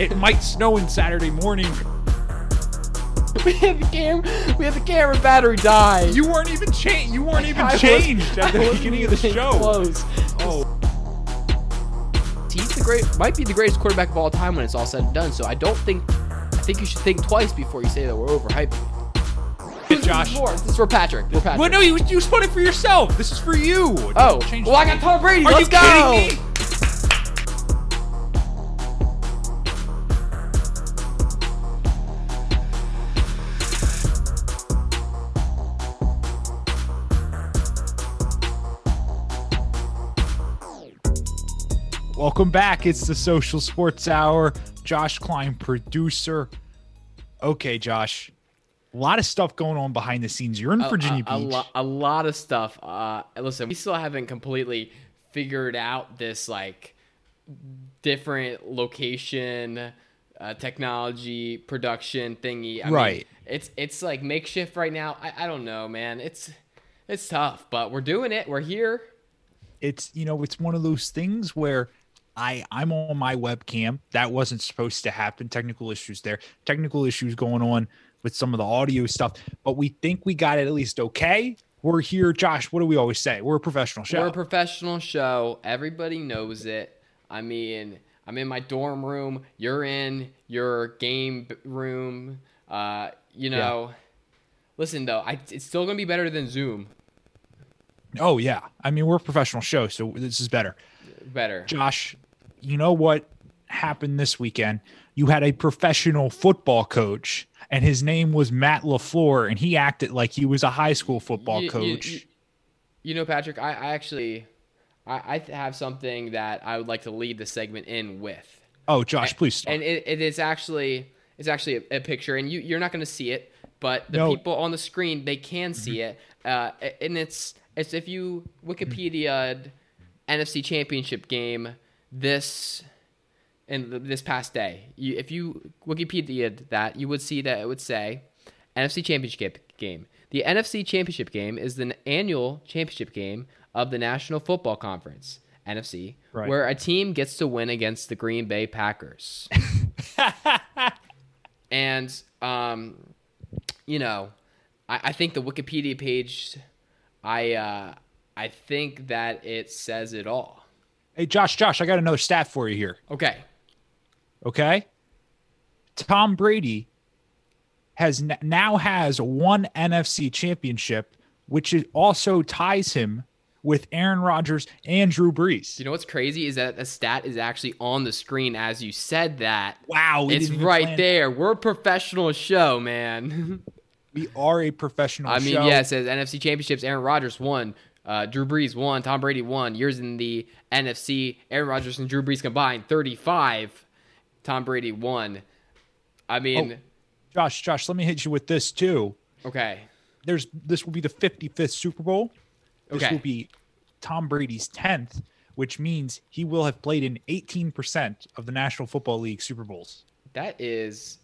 it might snow in Saturday morning. We had the camera. We had the camera battery die. You weren't even changed. You weren't even I was- changed at the wasn't beginning of the show. Close. Oh, He's the great. Might be the greatest quarterback of all time when it's all said and done. So I don't think. I think you should think twice before you say that we're overhyping. Hey, Josh. This is for, this is for Patrick. For Patrick. Well, no, you, you spun it for yourself. This is for you. Oh, Don't change well, I got Tom Brady. Are Let's you go. kidding me? Welcome back. It's the Social Sports Hour. Josh Klein, producer. Okay, Josh. A lot of stuff going on behind the scenes. You're in Virginia a, a, Beach. lo- a lot of stuff. Uh, listen, we still haven't completely figured out this like different location, uh, technology, production thingy. I mean, Right. it's it's like makeshift right now. I, I don't know, man. It's it's tough, but we're doing it. We're here. it's you know it's one of those things where i i'm on my webcam that wasn't supposed to happen technical issues there technical issues going on with some of the audio stuff but we think we got it at least okay we're here josh what do we always say we're a professional show We're a professional show. Everybody knows it. I mean, I'm in my dorm room. You're in your game room. Uh, you know, listen though, I, it's still gonna be better than Zoom. oh yeah i mean we're a professional show so this is better Better. josh you know what happened this weekend you had a professional football coach and his name was matt lafleur and he acted like he was a high school football You- you- coach You, you know, Patrick, I, I actually, I, I have something that I would like to lead the segment in with. oh josh please start. and it, it is actually it's actually a, a picture and you, you're not going to see it but the No. Mm-hmm. people on the screen they can see it uh, and it's it's if you wikipedia nfc championship game this in this past day you, if you wikipedia that you would see that it would say nfc championship game the nfc championship game is the annual championship game of the national football conference nfc Right. where a team gets to win against the green bay packers and um, you know, I, I think the Wikipedia page, I uh, I think that it says it all. Hey, Josh, Josh, I got another stat for you here. Okay, Okay. Tom Brady has n- now has one NFC championship, which is also ties him with Aaron Rodgers and Drew Brees. you know what's crazy is that the stat is actually on the screen as you said that. wow. It's right there. We're a professional show, man. We are a professional I mean, show. yeah, it says NFC championships. Aaron Rodgers won. Uh, Drew Brees won. Tom Brady won. Years in the NFC. Aaron Rodgers and Drew Brees combined 35. Tom Brady won. I mean, Josh, Josh, let me hit you with this too. okay. There's this will be the 55th Super Bowl. This Okay. will be Tom Brady's 10th, which means he will have played in 18% of the National Football League Super Bowls. That is,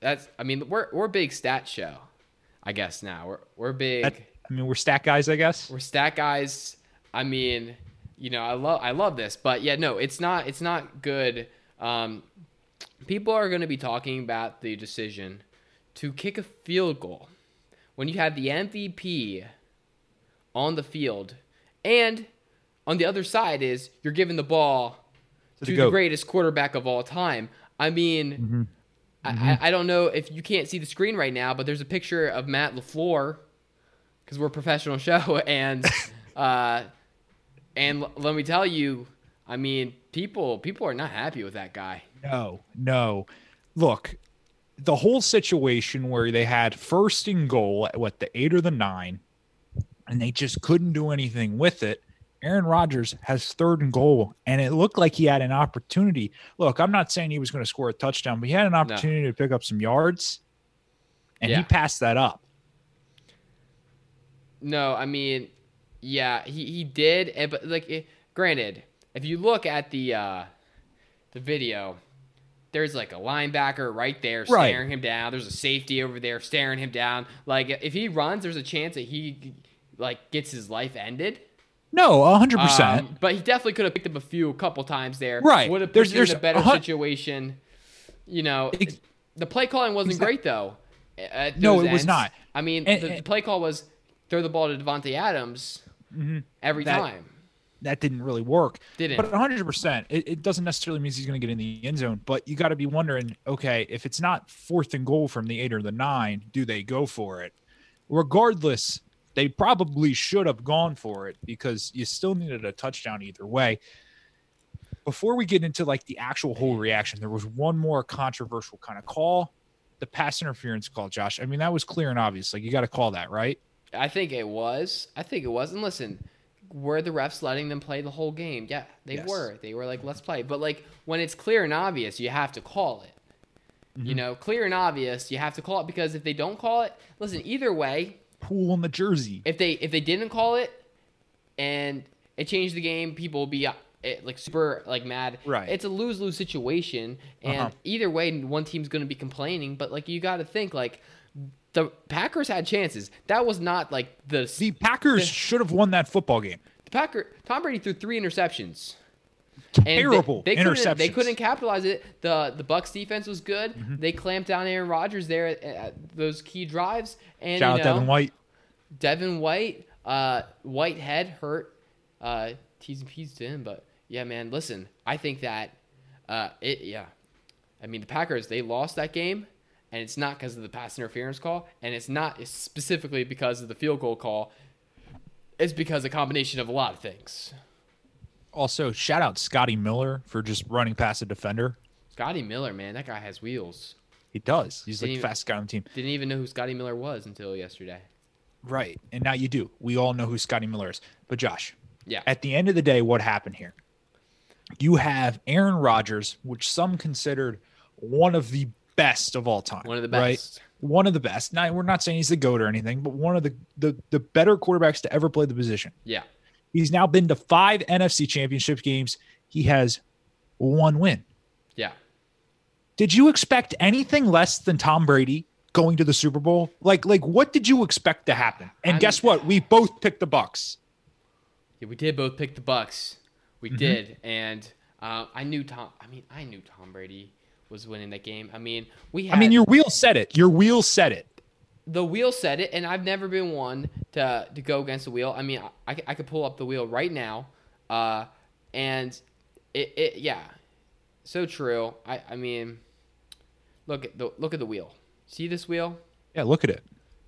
that's. I mean, we're we're a big stat show, I guess. Now we're we're big. That, I mean, we're stat guys, I guess. we're stat guys. I mean, you know, I love I love this, but yeah, no, it's not it's not good. Um, people are going to be talking about the decision to kick a field goal when you have the MVP on the field, and on the other side is you're giving the ball To to the the greatest quarterback of all time. I mean, I, I, I don't know if you can't see the screen right now, but there's a picture of Matt Lafleur because we're a professional show, and uh, and l- let me tell you, I mean, people people are not happy with that guy. No, no. Look, the whole situation where they had first and goal at what the eight or the nine, and they just couldn't do anything with it. Aaron Rodgers has third and goal, and it looked like he had an opportunity. Look, I'm not saying he was going to score a touchdown, but he had an opportunity to pick up some yards, and he passed that up. No, I mean, yeah, he, he did, and but like, eh, granted, if you look at the uh, the video, there's like a linebacker right there Right. staring him down. There's a safety over there staring him down. Like, if he runs, there's a chance that he like gets his life ended. No, hundred percent. Um, but he definitely could have picked up a few a couple times there. Right. Would have put There's- you in there's a better a situation. you know, Ex- the play calling wasn't Exact- great though. No, it was not. I mean, And- the, the play call was throw the ball to Davante Adams mm-hmm. every That- time. that didn't really work. Didn't. But 100%, it, it doesn't necessarily mean he's going to get in the end zone. But you got to be wondering, okay, if it's not fourth and goal from the eight or the nine, do they go for it? Regardless, they probably should have gone for it because you still needed a touchdown either way. Before we get into like the actual whole reaction, there was one more controversial kind of call, the pass interference call, Josh. I mean, that was clear and obvious. Like you got to call that, right? I think it was. I think it was. And listen, were the refs letting them play the whole game? Yeah, they Yes. were. They were like, let's play. But like when it's clear and obvious, you have to call it. Mm-hmm. You know, clear and obvious, you have to call it because if they don't call it, listen, either way, Pool on the jersey. if they if they didn't call it and it changed the game, people will be eh, like super like mad. Right. It's a lose lose situation, and Uh-huh. either way, one team's going to be complaining. But like you got to think like the Packers had chances. That was not like the The Packers should have won that football game. the Packer Tom Brady threw three interceptions. And they- Terrible they, interceptions. Mm-hmm. Couldn't, they couldn't capitalize it. The the Bucks defense was good. They clamped down Aaron Rodgers there at, at those key drives. And Shout you out Devin White. Devin White, uh, Whitehead hurt. Uh, T's and P's to him, but yeah, man. Listen, I think that uh, it. Yeah, I mean the Packers they lost that game, and it's not because of the pass interference call, and it's not specifically because of the field goal call. It's because a combination of a lot of things. Also, shout out Scotty Miller for just running past a defender. Scotty Miller, man, that guy has wheels. He does. He's like Didn't the even- fastest guy on the team. Didn't even know who Scotty Miller was until yesterday. Right. And now you do. We all know who Scotty Miller is. But Josh, Yeah, at the end of the day, what happened here? You have Aaron Rodgers, which some considered one of the best of all time. one of the best. right? One of the best. Now we're not saying he's the GOAT or anything, but one of the, the the better quarterbacks to ever play the position. Yeah, He's now been to five NFC championship games. He has one win. yeah. Did you expect anything less than Tom Brady going to the Super Bowl? Like, like what did you expect to happen? And I'm- guess what? We both picked the Bucks. Yeah, we did both pick the Bucks. We Mm-hmm. did, and uh, I knew Tom. I mean, I knew Tom Brady was winning that game. I mean, we. Had, I mean, your wheel said it. Your wheel said it. the wheel said it, and I've never been one to to go against the wheel. I mean, I, I could pull up the wheel right now, uh, and it, it yeah, so true. I I mean, look at the look at the wheel. See this wheel? Yeah, look at it.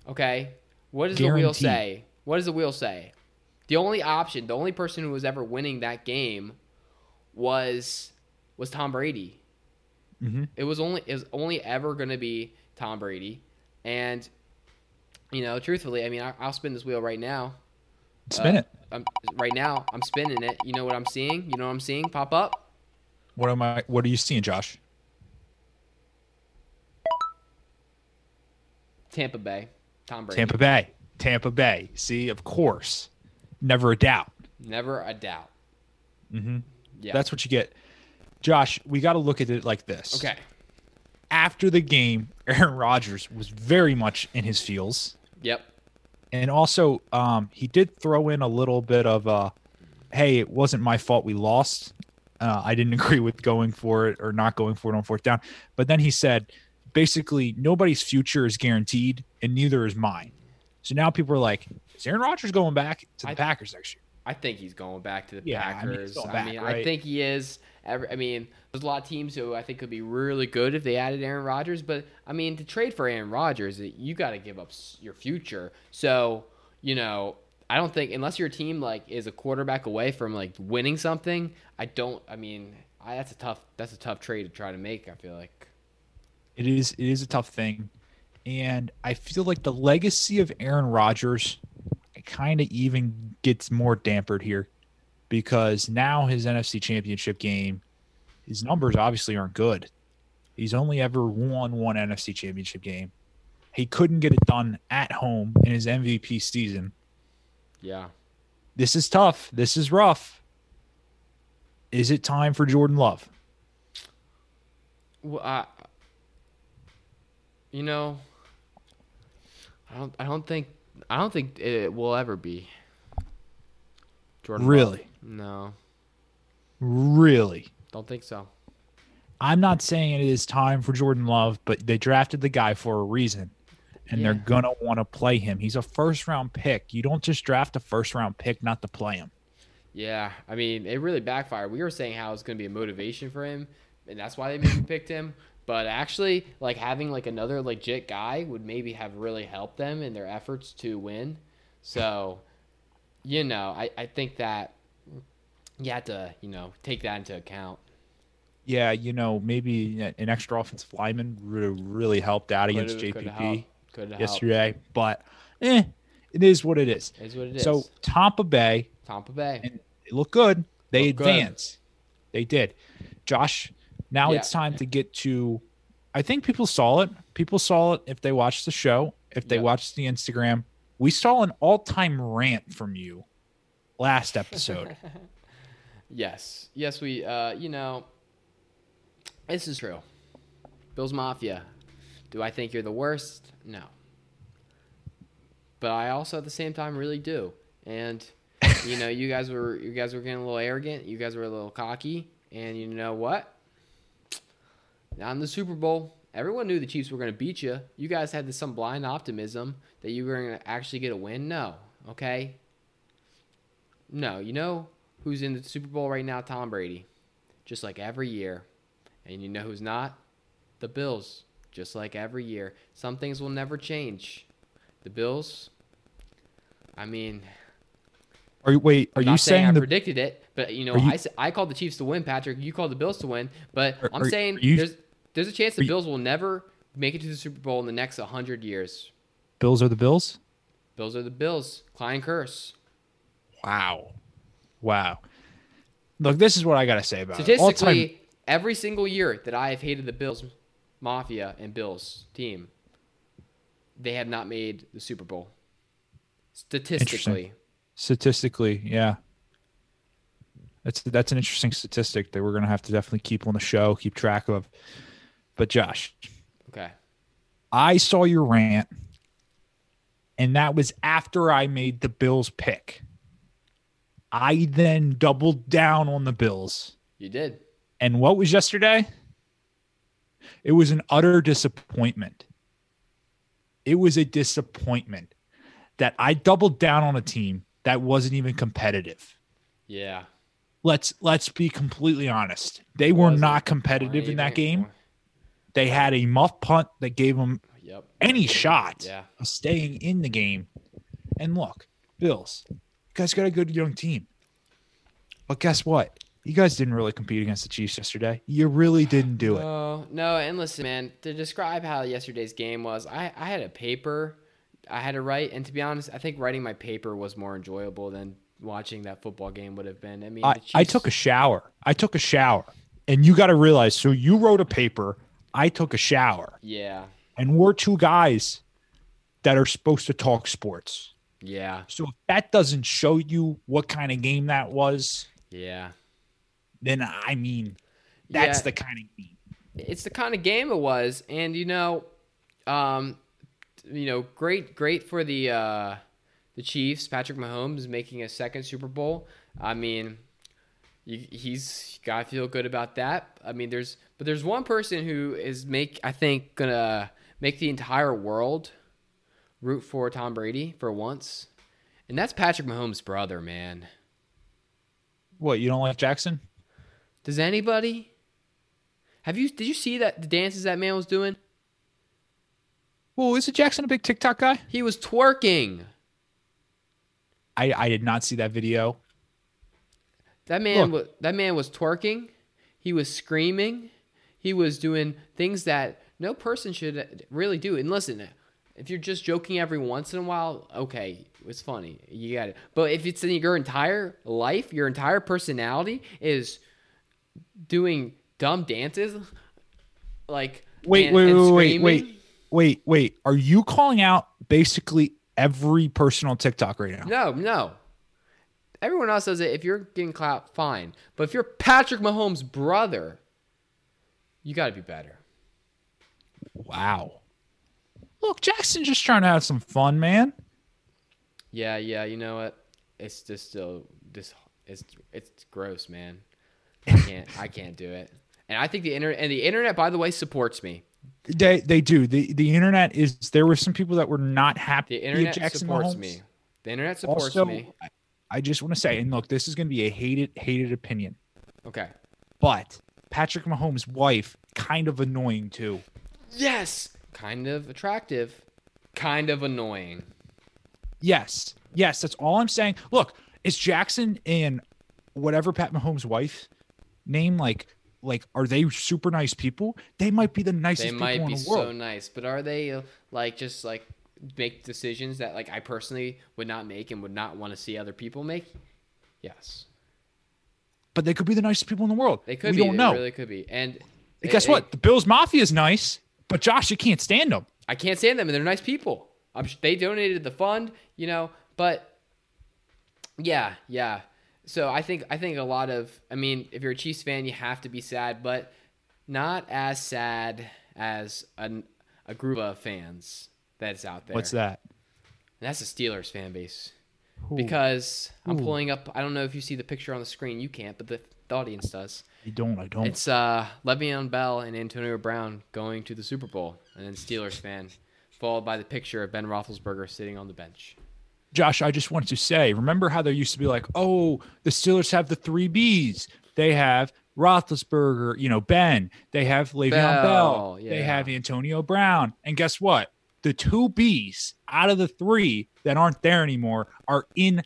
Okay. What does the wheel say? What does the wheel say? The only option, the only person who was ever winning that game was was Tom Brady. Mhm. It was only it was only ever going to be Tom Brady, and you know, truthfully, I mean, I, I'll spin this wheel right now. Spin Uh, it. I'm, right now, I'm spinning it. You know what I'm seeing? You know what I'm seeing pop up? What am I? What are you seeing, Josh? Tampa Bay, Tom Brady. Tampa Bay. Tampa Bay. See, of course, never a doubt. Never a doubt. Mm-hmm. Yeah. That's what you get. Josh, we got to look at it like this. okay. After the game, Aaron Rodgers was very much in his feels. Yep. And also, um, he did throw in a little bit of uh hey, it wasn't my fault we lost. Uh, I didn't agree with going for it or not going for it on fourth down. But then he said, basically, nobody's future is guaranteed, and neither is mine. So now people are like, is Aaron Rodgers going back to the I- Packers next year? I think he's going back to the Yeah, I mean, Packers. going I back, mean, I think he is. I mean, there's a lot of teams who I think could be really good if they added Aaron Rodgers. But I mean, to trade for Aaron Rodgers, you got to give up your future. So you know, I don't think unless your team like is a quarterback away from like winning something, I don't. I mean, I, that's a tough. That's a tough trade to try to make. I feel like. It is it is a tough thing. And I feel like the legacy of Aaron Rodgers kind of even gets more dampered here because now his NFC championship game, his numbers obviously aren't good. He's only ever won one NFC championship game. He couldn't get it done at home in his MVP season. Yeah. This is tough. This is rough. Is it time for Jordan Love? Well, I, you know, I don't. I don't think. I don't think it will ever be. Jordan. Love. Really? No, Really? don't think so. I'm not saying it is time for Jordan Love, but they drafted the guy for a reason. And they're gonna want to play him. He's a first round pick. You don't just draft a first round pick not to play him. Yeah, I mean, it really backfired. We were saying how it's going to be a motivation for him, and that's why they maybe picked him. But actually, like having like another legit guy would maybe have really helped them in their efforts to win. So, you know, I, I think that you have to, you know, take that into account. Yeah, you know, maybe an extra offensive lineman would have really helped out against Could've- could've JPP helped. yesterday. But eh, it is what it is. Is what it is. So Tampa Bay, Tampa Bay. and it looked good. They Looked good. They did. Josh, now Yeah. it's time to get to I think people saw it. People saw it if they watched the show, if they Yeah. watched the Instagram. We saw an all-time rant from you last episode. Yes. Yes, we uh you know this is true. Bills Mafia. Do I think you're the worst? No. But I also at the same time really do. And you know, you guys were you guys were getting a little arrogant, you guys were a little cocky, and you know what? Now in the Super Bowl, everyone knew the Chiefs were going to beat you. You guys had this, some blind optimism that you were going to actually get a win. No, okay? No, you know who's in the Super Bowl right now? Tom Brady. Just like every year. And you know who's not? The Bills. Just like every year. Some things will never change. The Bills, I mean, Are you wait, are you saying, saying I the predicted it, but you know, you- I I called the Chiefs to win, Patrick. You called the Bills to win, but Are- I'm are- saying are you- there's there's a chance the Bills will never make it to the Super Bowl in the next 100 years. Bills are the Bills? Bills are the Bills. Klein curse. Wow. Wow. Look, this is what I got to say about it. Statistically, every single year that I have hated the Bills Mafia and Bills team, they have not made the Super Bowl. Statistically. statistically, yeah. That's that's an interesting statistic that we're gonna have to definitely keep on the show, keep track of. But Josh, Okay. I saw your rant, and that was after I made the Bills pick. I then doubled down on the Bills. You did. And what was yesterday? It was an utter disappointment. It was a disappointment that I doubled down on a team that wasn't even competitive. Yeah. Let's let's be completely honest. They were Wasn't- competitive in that game. They had a muff punt that gave them Yep. any shot Yeah. of staying in the game. And look, Bills, you guys got a good young team. But guess what? You guys didn't really compete against the Chiefs yesterday. You really didn't do it. No, no, and listen, man. To describe how yesterday's game was, I, I had a paper I had to write, and to be honest, I think writing my paper was more enjoyable than watching that football game would have been. I mean, I, the I took a shower. I took a shower. And you got to realize so you wrote a paper, I took a shower. yeah, And we're two guys that are supposed to talk sports. yeah, So if that doesn't show you what kind of game that was, yeah. then I mean, that's Yeah. the kind of game. it's the kind of game it was, and you know, um, you know, great, great for the uh, the Chiefs. Patrick Mahomes making a second Super Bowl. I mean, you, he's got to feel good about that. I mean, there's but there's one person who is make I think gonna make the entire world root for Tom Brady for once, and that's Patrick Mahomes' brother, man. What, you don't like Jackson? Does anybody? Have you did you see that the dances that man was doing? Well, is it Jackson a big TikTok guy? He was twerking. I, I did not see that video. That man Look. was that man was twerking. He was screaming. He was doing things that no person should uh, really do. And listen, if you're just joking every once in a while, okay, it's funny. You got it. But if it's in your entire life, your entire personality is doing dumb dances, like Wait, and- wait, and wait, wait, wait, wait, wait. Are you calling out basically every person on TikTok right now? No, no. Everyone else does it. If you're getting clapped, fine. But if you're Patrick Mahomes' brother, you got to be better. Wow. Look, Jackson's just trying to have some fun, man. Yeah, yeah. You know what? It's just still this. It's it's gross, man. I can't. I can't do it. And I think the internet and the internet, by the way, supports me. They they do. The the internet is there were some people that were not happy. The internet supports Mahomes. me. The internet supports Also, me. I- just want to say, and look, this is going to be a hated hated opinion, Okay. but Patrick Mahomes' wife kind of annoying too. Yes. Kind of attractive. Kind of annoying. Yes, yes, that's all I'm saying. Look, is Jackson and whatever Pat Mahomes' wife name like like are they super nice people? They might be the nicest They people might in be the world. so nice, but are they like just like make decisions that like I personally would not make and would not want to see other people make? Yes, but they could be the nicest people in the world. they could we be. don't they know. really could be. And And guess what? The Bills Mafia is nice, but Josh, you can't stand them. I can't stand them, and they're nice people. I'm, they donated the fund, you know, but yeah, yeah. So I think I think a lot of I mean, if you're a Chiefs fan, you have to be sad, but not as sad as an, a group of fans that's out there. What's that? And that's the Steelers fan base. Ooh, Because I'm Ooh. pulling up I don't know if you see the picture on the screen, you can't, but the, the audience does. I don't. I don't. It's uh Le'Veon Bell and Antonio Brown going to the Super Bowl, and then Steelers fan, followed by the picture of Ben Roethlisberger sitting on the bench. Josh, I just wanted to say, remember how there used to be like, oh, the Steelers have the three Bs. They have Roethlisberger, you know, Ben. They have Le'Veon Bell. Bell, They have Antonio Brown. And guess what? The two Bs out of the three that aren't there anymore are in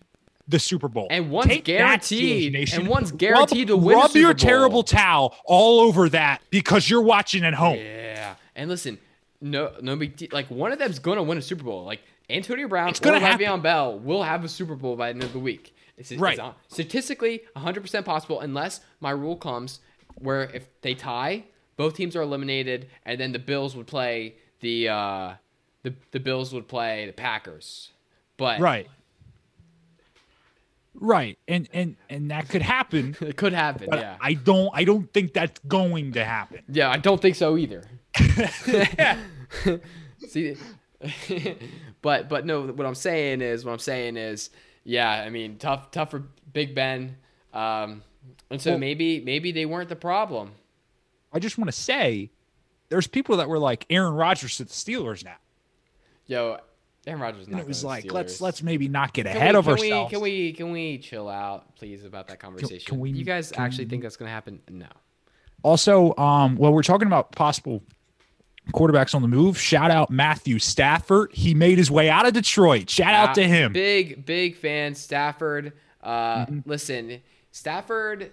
the Super Bowl. And one's Take guaranteed- Nation. and one's guaranteed to rub, win a Rub your Bowl. terrible towel all over that because you're watching at home. Yeah, and listen, no, no big deal. Like one of them's gonna win a Super Bowl. Like Antonio Brown It's or gonna Le'Veon happen. Bell will have a Super Bowl by the end of the week. It's, it's Right. on- statistically, 100 percent possible, unless my rule comes where if they tie, both teams are eliminated, and then the Bills would play the uh, the the Bills would play the Packers. But Right. Right. And and and that could happen. it could happen. Yeah, I don't I don't think that's going to happen. yeah, I don't think so either. See, but but no, what I'm saying is what I'm saying is yeah. I mean, tough tough for Big Ben, um, and so Well- maybe maybe they weren't the problem. I just want to say there's people that were like Aaron Rodgers to the Steelers now. Yo, Aaron Rodgers. And it was like let's let's maybe not get Can ahead we, of can ourselves. We, can we can we chill out, please, about that conversation? can we- you guys can actually think that's going to happen? No. Also, um, well, we're talking about possible quarterbacks on the move. Shout out Matthew Stafford. He made his way out of Detroit. Shout out to him. Big, big fan. Stafford. Uh, Mm-hmm. Listen, Stafford.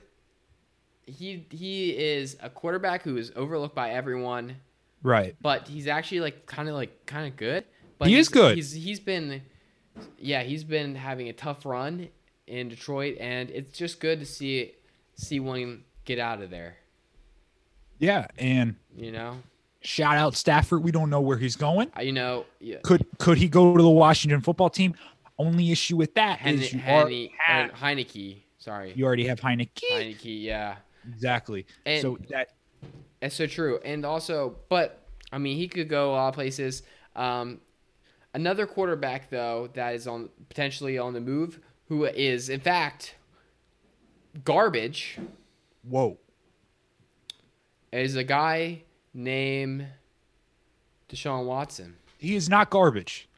He he is a quarterback who is overlooked by everyone, Right. but he's actually like kind of like kind of good. But He he's, is good. He's he's been, yeah, he's been having a tough run in Detroit, and it's just good to see see one get out of there. Yeah. And You know, shout out Stafford. We don't know where he's going. Uh, you know, yeah. Could could he go to the Washington football team? Only issue with that Hen- is you, Hen- already have, Heinicke. Sorry, you already have Heinicke. Heinicke. Yeah. Exactly. And- so that That's so true. And also, but I mean, he could go a lot of places. Um, another quarterback though that is on potentially on the move, who is in fact garbage, whoa. is a guy named Deshaun Watson. He is not garbage.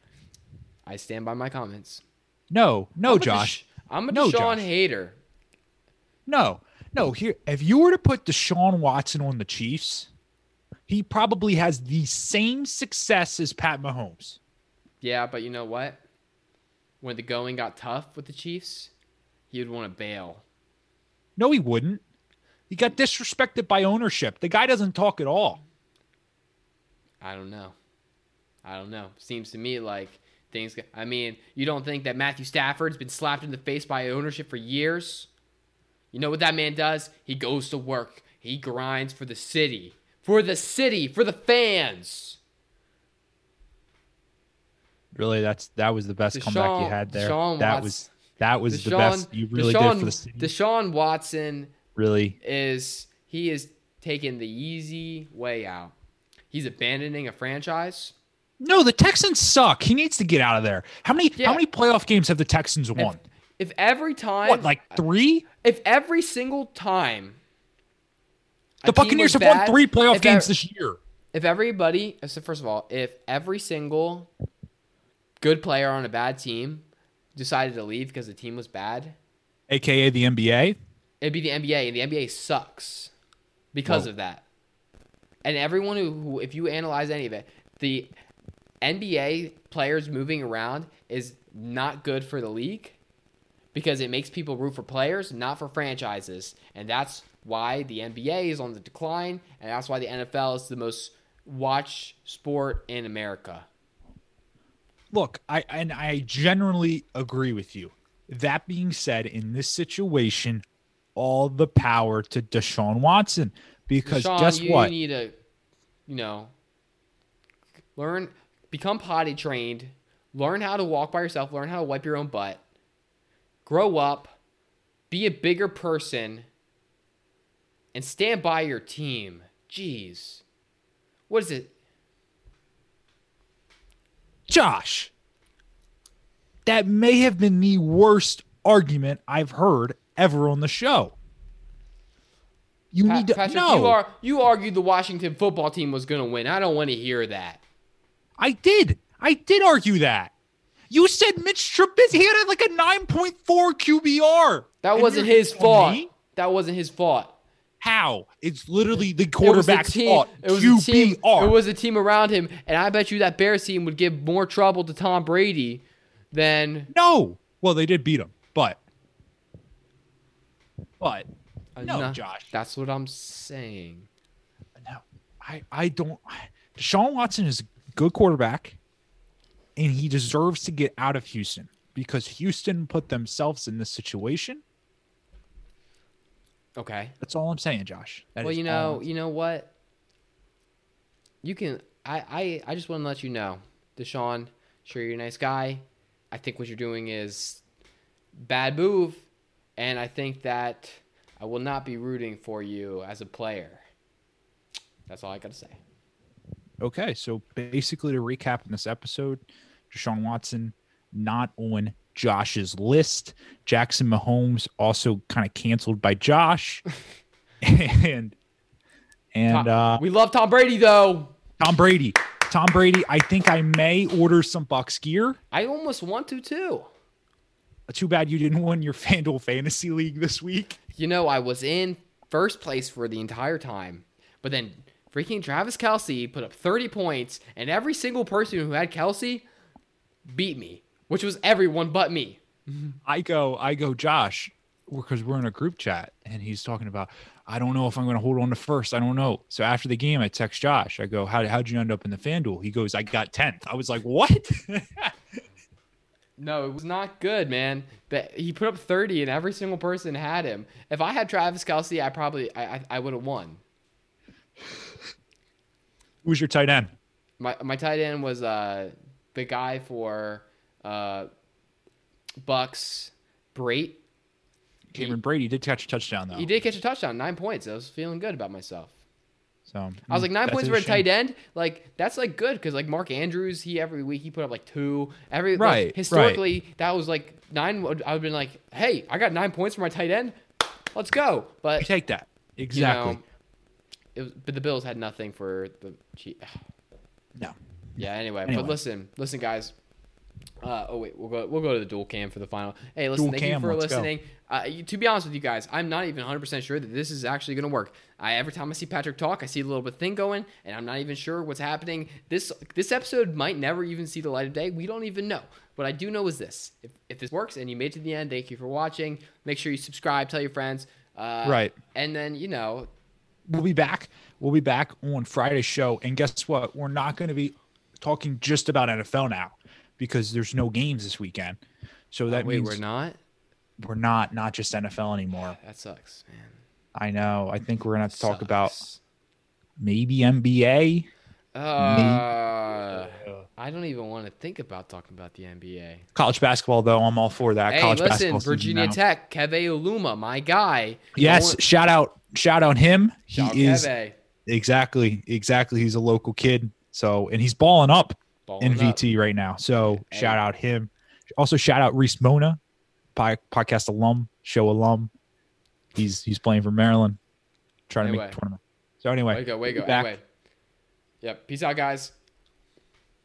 I stand by my comments. No, no, I'm Josh. Desha- I'm a No, Deshaun Josh. hater. No, no. Here, if you were to put Deshaun Watson on the Chiefs, he probably has the same success as Pat Mahomes. Yeah, but you know what? When the going got tough with the Chiefs, he would want to bail. No, he wouldn't. He got disrespected by ownership. The guy doesn't talk at all. I don't know. I don't know. Seems to me like things. I mean, you don't think that Matthew Stafford's been slapped in the face by ownership for years? You know what that man does? He goes to work. He grinds for the city, for the city, for the fans. Really, that's that was the best comeback you had there. Deshaun that Watson- was that was the best you really Deshaun, did for the city. Deshaun Watson really, is he is taking the easy way out. He's abandoning a franchise. no. The Texans suck. He needs to get out of there. How many Yeah. how many playoff games have the Texans won? If every time what, like three? if every single time The Buccaneers have won three playoff games this year. if everybody so first of all if every single good player on a bad team decided to leave because the team was bad AKA the NBA. it'd be the nba and the nba sucks because Whoa. of that and everyone who, who if you analyze any of it the nba players moving around is not good for the league because it makes people root for players not for franchises and that's why the nba is on the decline and that's why the nfl is the most watched sport in america Look, I and I generally agree with you. That being said, in this situation, all the power to Deshaun Watson because Sean, guess you what? need to you know learn become potty trained learn how to walk by yourself learn how to wipe your own butt grow up be a bigger person and stand by your team jeez what is it Josh, that may have been the worst argument I've heard ever on the show. You Pa- need to Patrick, no. you are you argued the Washington football team was going to win. I don't want to hear that. I did. I did argue that. You said Mitch Trubisky he had like a 9.4 QBR. That And wasn't his fault. me That wasn't his fault. How? It's literally the It quarterback's team. fault. It was the team. It was the team around him, and I bet you that Bears team would give more trouble to Tom Brady than no. Well, they did beat him, but but uh, No, Josh. That's what I'm saying. no, I I don't. Deshaun Watson is a good quarterback, and he deserves to get out of Houston because Houston put themselves in this situation. Okay. That's all I'm saying, Josh. That well, you know, you know what? You can. I, I, I just want to let you know, Deshaun. Sure, you're a nice guy. I think what you're doing is bad move, and I think that I will not be rooting for you as a player. That's all I got to say. Okay, so basically to recap in this episode, Deshaun Watson not on Josh's list. Jackson Mahomes also kind of canceled by Josh. and and uh we love Tom Brady though. Tom Brady. Tom Brady, I think I may order some Bucks gear. I almost want to too. Too bad you didn't win your FanDuel Fantasy League this week. You know, I was in first place for the entire time, but then freaking Travis Kelce put up 30 points, and every single person who had Kelce beat me, which was everyone but me. I go, I go, Josh, because we're in a group chat and he's talking about, I don't know if I'm going to hold on to first. I don't know. So after the game, I text Josh. I go, How, how'd you end up in the FanDuel? He goes, I got 10th. I was like, What? No, it was not good, man. But he put up 30, and every single person had him. If I had Travis Kelce, I probably I I, I would have won. Who's your tight end? My my tight end was uh the guy for uh Bucks Brate. Cameron Brate did catch a touchdown, though. He did catch a touchdown, nine points. I was feeling good about myself. So I was like nine points for a shame. tight end. Like that's like good because like Mark Andrews, he every week he put up like two. Every like, Right, right. historically that was like nine. I would have been like, hey, I got nine points for my tight end. Let's go. You But take that. you Exactly. know, it was, but the Bills had nothing for the. No. Yeah. Anyway, Anyway. but listen, listen, guys. Uh, oh wait, we'll go. We'll go to the dual cam for the final. Hey, listen, Dual thank cam, you for listening. Uh, you- to be honest with you guys, I'm not even 100 percent sure that this is actually going to work. I every time I see Patrick talk, I see a little bit thing going, and I'm not even sure what's happening. This this episode might never even see the light of day. We don't even know. What I do know is this: if, if this works and you made it to the end, thank you for watching. Make sure you subscribe, tell your friends. Uh, Right. And then you know, We'll be back. We'll be back on Friday's show. And guess what? We're not going to be talking just about NFL now because there's no games this weekend. So that Uh, wait, means we're not. we're not not just NFL anymore. That sucks, man. I know. I think we're gonna have to talk Sucks. about maybe NBA. Uh, I don't even want to think about talking about the NBA. College basketball, though, I'm all for that. Hey, College listen, basketball Virginia. Tech, Keve Aluma, my guy. Yes, Going- shout out, shout out him. Shout he is Keve. exactly, exactly. He's a local kid, so and he's balling up Balling in up. Right now. So Hey. shout out him. Also shout out Reese Mona, podcast alum, show alum. He's he's playing for Maryland, trying to make the tournament. So anyway, go, way go. back. Anyway. Yep. Peace out, guys.